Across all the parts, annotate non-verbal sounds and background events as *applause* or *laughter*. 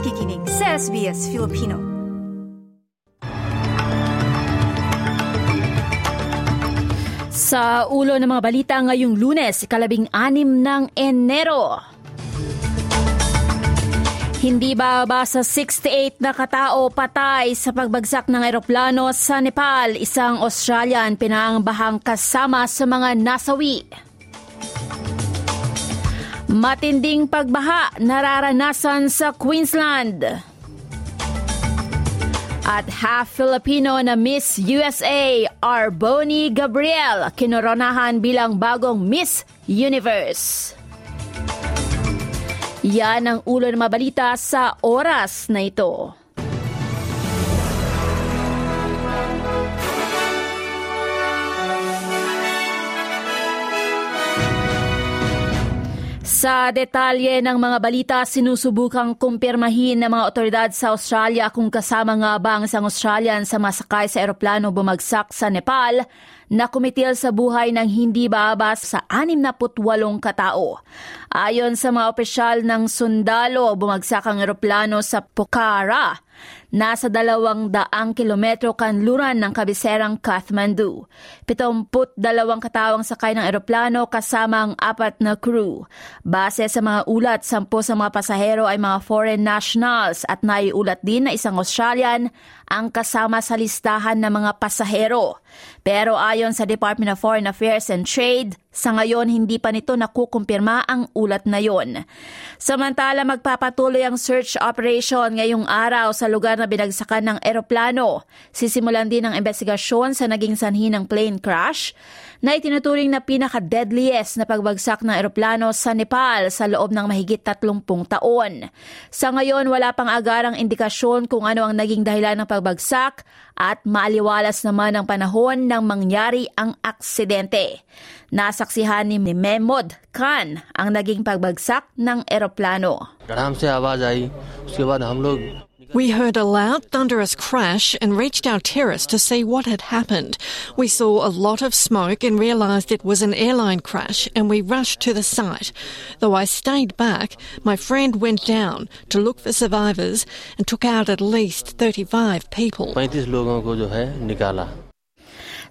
nakikinig sa SBS Filipino. Sa ulo ng mga balita ngayong lunes, ikalabing anim ng Enero. Hindi bababa sa 68 na katao patay sa pagbagsak ng eroplano sa Nepal, isang Australian pinangbahang kasama sa mga nasawi. Matinding pagbaha nararanasan sa Queensland. At half Filipino na Miss USA, Arboni Gabriel, kinoronahan bilang bagong Miss Universe. Yan ang ulo ng mabalita sa oras na ito. Sa detalye ng mga balita, sinusubukang kumpirmahin ng mga otoridad sa Australia kung kasama nga ba ang isang Australian sa masakay sa eroplano bumagsak sa Nepal na kumitil sa buhay ng hindi babas sa 68 katao. Ayon sa mga opisyal ng sundalo, bumagsak ang eroplano sa Pokhara, nasa dalawang daang kilometro kanluran ng kabiserang Kathmandu. Pitumput dalawang katawang sakay ng eroplano kasama ang apat na crew. Base sa mga ulat, sampo sa mga pasahero ay mga foreign nationals at naiulat din na isang Australian ang kasama sa listahan ng mga pasahero. Pero ayon sa Department of Foreign Affairs and Trade, sa ngayon, hindi pa nito nakukumpirma ang ulat na yon. Samantala, magpapatuloy ang search operation ngayong araw sa lugar na binagsakan ng eroplano. Sisimulan din ang investigasyon sa naging sanhi ng plane crash na itinuturing na pinaka-deadliest na pagbagsak ng eroplano sa Nepal sa loob ng mahigit 30 taon. Sa ngayon, wala pang agarang indikasyon kung ano ang naging dahilan ng pagbagsak at maaliwalas naman ang panahon nang mangyari ang aksidente. Nasaksihan ni Memod Khan ang naging pagbagsak ng eroplano. We heard a loud, thunderous crash and reached our terrace to see what had happened. We saw a lot of smoke and realised it was an airline crash and we rushed to the site. Though I stayed back, my friend went down to look for survivors and took out at least 35 people.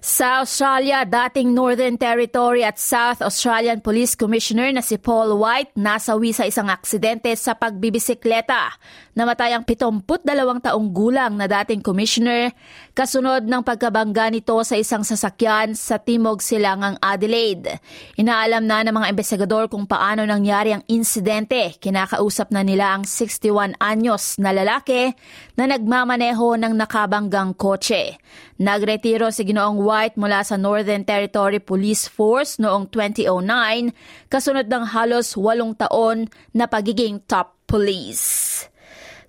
Sa Australia, dating Northern Territory at South Australian Police Commissioner na si Paul White nasawi sa isang aksidente sa pagbibisikleta. Namatay ang 72 taong gulang na dating commissioner kasunod ng pagkabangga nito sa isang sasakyan sa Timog Silangang Adelaide. Inaalam na ng mga investigador kung paano nangyari ang insidente. Kinakausap na nila ang 61 anyos na lalaki na nagmamaneho ng nakabanggang kotse. Nagretiro si Ginoong White mula sa Northern Territory Police Force noong 2009 kasunod ng halos walong taon na pagiging top police.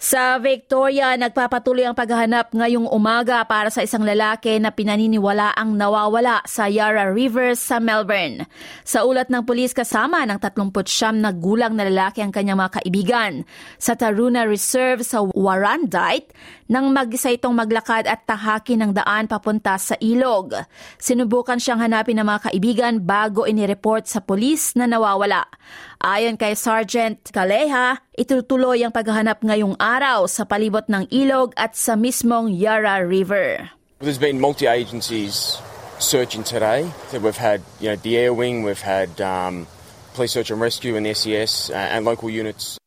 Sa Victoria, nagpapatuloy ang paghahanap ngayong umaga para sa isang lalaki na pinaniniwala ang nawawala sa Yarra River sa Melbourne. Sa ulat ng pulis kasama ng 39 na gulang na lalaki ang kanyang mga kaibigan. Sa Taruna Reserve sa Warrandyte, nang mag-isa itong maglakad at tahaki ng daan papunta sa ilog. Sinubukan siyang hanapin ng mga kaibigan bago inireport sa pulis na nawawala. Ayon kay Sergeant Kaleha, itutuloy ang paghahanap ngayong araw sa palibot ng ilog at sa mismong Yarra River. There's been multi-agencies searching today. So we've had, you know, the Air Wing, we've had um, Police Search and Rescue and SES uh, and local units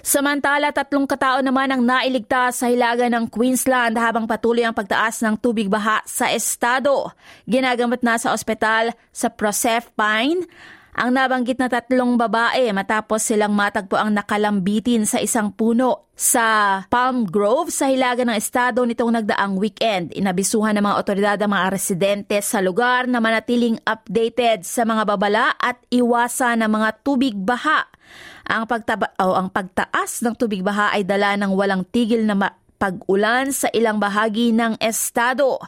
Samantala, tatlong katao naman ang nailigtas sa hilaga ng Queensland habang patuloy ang pagtaas ng tubig baha sa estado. Ginagamit na sa ospital sa Prosef Pine ang nabanggit na tatlong babae matapos silang matagpo ang nakalambitin sa isang puno sa Palm Grove sa hilaga ng estado nitong nagdaang weekend. Inabisuhan ng mga otoridad ang mga residente sa lugar na manatiling updated sa mga babala at iwasan ng mga tubig baha. Ang, pagtaba, oh, ang pagtaas ng tubig baha ay dala ng walang tigil na pag-ulan sa ilang bahagi ng estado.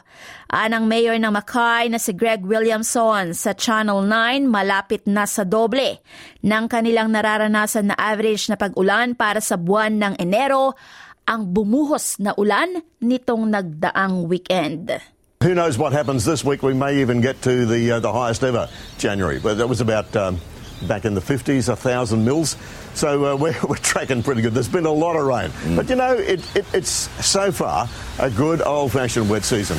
Anang mayor ng Mackay na si Greg Williamson sa Channel 9 malapit na sa doble ng kanilang nararanasan na average na pag-ulan para sa buwan ng Enero ang bumuhos na ulan nitong nagdaang weekend. Who knows what happens this week? We may even get to the uh, the highest ever January, but that was about um, back in the 50s, 1,000 mils. So uh, *laughs* we're, we're tracking pretty good. There's been a lot of rain. Mm. But you know, it, it, it's so far a good old fashioned wet season.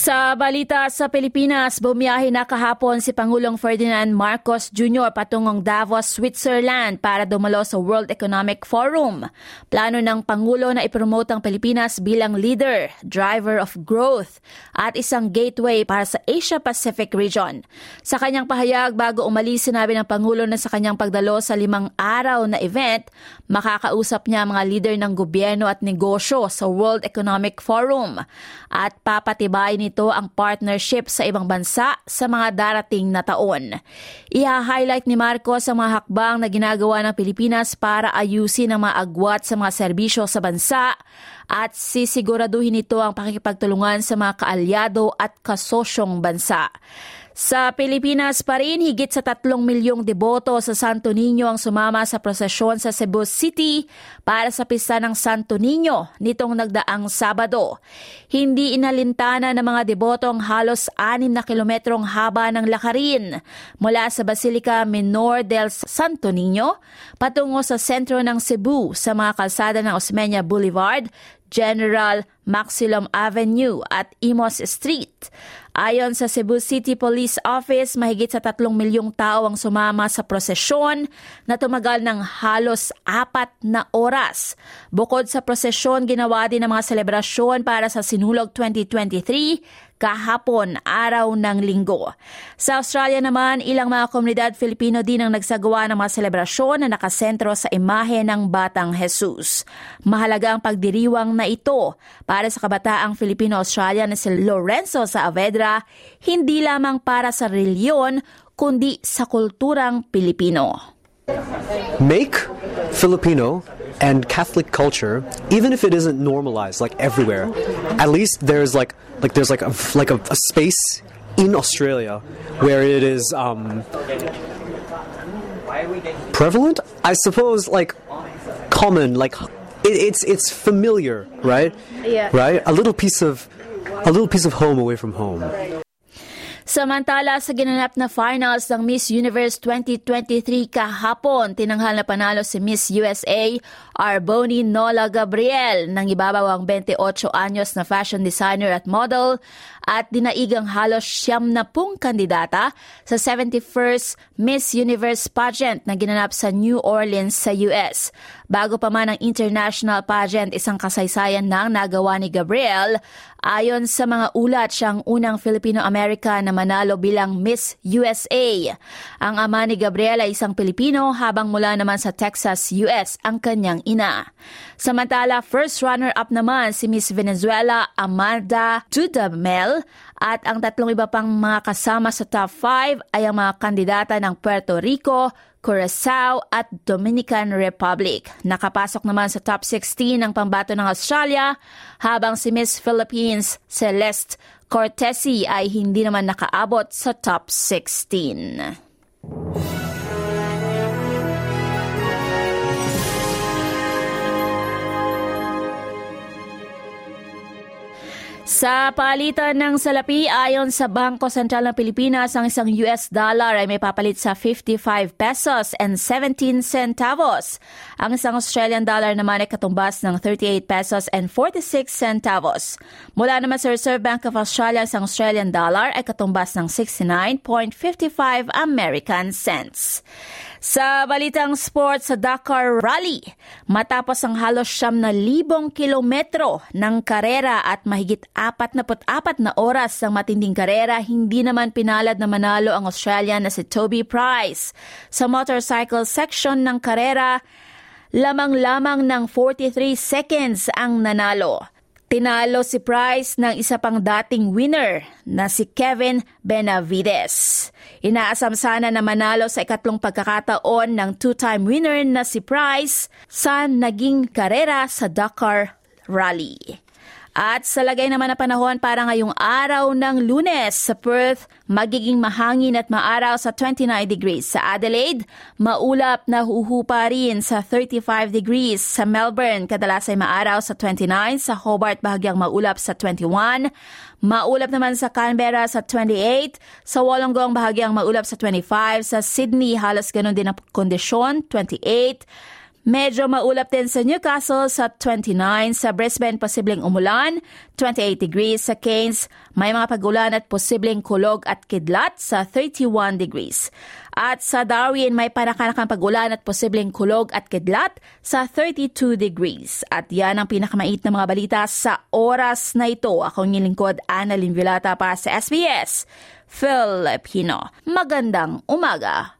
Sa balita sa Pilipinas, bumiyahe na kahapon si Pangulong Ferdinand Marcos Jr. patungong Davos, Switzerland para dumalo sa World Economic Forum. Plano ng Pangulo na ipromote ang Pilipinas bilang leader, driver of growth at isang gateway para sa Asia-Pacific region. Sa kanyang pahayag bago umalis, sinabi ng Pangulo na sa kanyang pagdalo sa limang araw na event, makakausap niya mga leader ng gobyerno at negosyo sa World Economic Forum at papatibay ni nito ang partnership sa ibang bansa sa mga darating na taon. Iha-highlight ni Marcos ang mga hakbang na ginagawa ng Pilipinas para ayusin ang mga agwat sa mga serbisyo sa bansa at sisiguraduhin nito ang pakikipagtulungan sa mga kaalyado at kasosyong bansa. Sa Pilipinas pa rin, higit sa tatlong milyong deboto sa Santo Niño ang sumama sa prosesyon sa Cebu City para sa pista ng Santo Niño nitong nagdaang Sabado. Hindi inalintana ng mga deboto ang halos anim na kilometrong haba ng lakarin mula sa Basilica Menor del Santo Niño patungo sa sentro ng Cebu sa mga kalsada ng Osmeña Boulevard, General Maximum Avenue at Imos Street. Ayon sa Cebu City Police Office, mahigit sa tatlong milyong tao ang sumama sa prosesyon na tumagal ng halos apat na oras. Bukod sa prosesyon, ginawa din ang mga selebrasyon para sa Sinulog 2023 kahapon, araw ng linggo. Sa Australia naman, ilang mga komunidad Filipino din ang nagsagawa ng mga selebrasyon na nakasentro sa imahe ng Batang Jesus. Mahalaga ang pagdiriwang na ito para sa kabataang Filipino-Australian na si Lorenzo Saavedra, hindi lamang para sa reliyon, kundi sa kulturang Pilipino. Make Filipino and Catholic culture, even if it isn't normalized like everywhere, at least there's like like there's like a like a, a space in Australia where it is um, prevalent. I suppose like common, like it, it's it's familiar, right? Yeah. Right. A little piece of a little piece of home away from home. Samantala sa ginanap na finals ng Miss Universe 2023 kahapon, tinanghal na panalo si Miss USA Arboni Nola Gabriel ng ibabaw ang 28 anyos na fashion designer at model at dinaigang halos siyam na pung kandidata sa 71st Miss Universe pageant na ginanap sa New Orleans sa US. Bago pa man ang international pageant, isang kasaysayan nang nagawa ni Gabriel Ayon sa mga ulat, siyang unang Filipino-American na manalo bilang Miss USA. Ang ama ni Gabriela ay isang Pilipino habang mula naman sa Texas, US ang kanyang ina. Samantala, first runner-up naman si Miss Venezuela Amanda Dudamel at ang tatlong iba pang mga kasama sa top 5 ay ang mga kandidata ng Puerto Rico, Curacao at Dominican Republic. Nakapasok naman sa top 16 ng pambato ng Australia habang si Miss Philippines Celeste Cortesi ay hindi naman nakaabot sa top 16. Sa palitan ng salapi, ayon sa Bangko Sentral ng Pilipinas, ang isang US dollar ay may papalit sa 55 pesos and 17 centavos. Ang isang Australian dollar naman ay katumbas ng 38 pesos and 46 centavos. Mula naman sa Reserve Bank of Australia, ang Australian dollar ay katumbas ng 69.55 American cents. Sa balitang sports sa Dakar Rally, matapos ang halos siyam na libong kilometro ng karera at mahigit apat na apat na oras ng matinding karera, hindi naman pinalad na manalo ang Australian na si Toby Price. Sa motorcycle section ng karera, lamang-lamang ng 43 seconds ang nanalo. Tinalo si Price ng isa pang dating winner na si Kevin Benavides. Inaasam sana na manalo sa ikatlong pagkakataon ng two-time winner na si Price sa naging karera sa Dakar Rally. At sa lagay naman na panahon para ngayong araw ng lunes sa Perth, magiging mahangin at maaraw sa 29 degrees. Sa Adelaide, maulap na huhupa rin sa 35 degrees. Sa Melbourne, kadalas ay maaraw sa 29. Sa Hobart, bahagyang maulap sa 21. Maulap naman sa Canberra sa 28. Sa Wollongong, bahagyang maulap sa 25. Sa Sydney, halos ganun din ang kondisyon, 28. Medyo maulap din sa Newcastle sa 29, sa Brisbane posibleng umulan, 28 degrees, sa Cairns may mga pagulan at posibleng kulog at kidlat sa 31 degrees. At sa Darwin may panakanakang pagulan at posibleng kulog at kidlat sa 32 degrees. At yan ang pinakamait na mga balita sa oras na ito. Ako ang lingkod, Annalyn Vilata para sa SBS Filipino. Magandang umaga!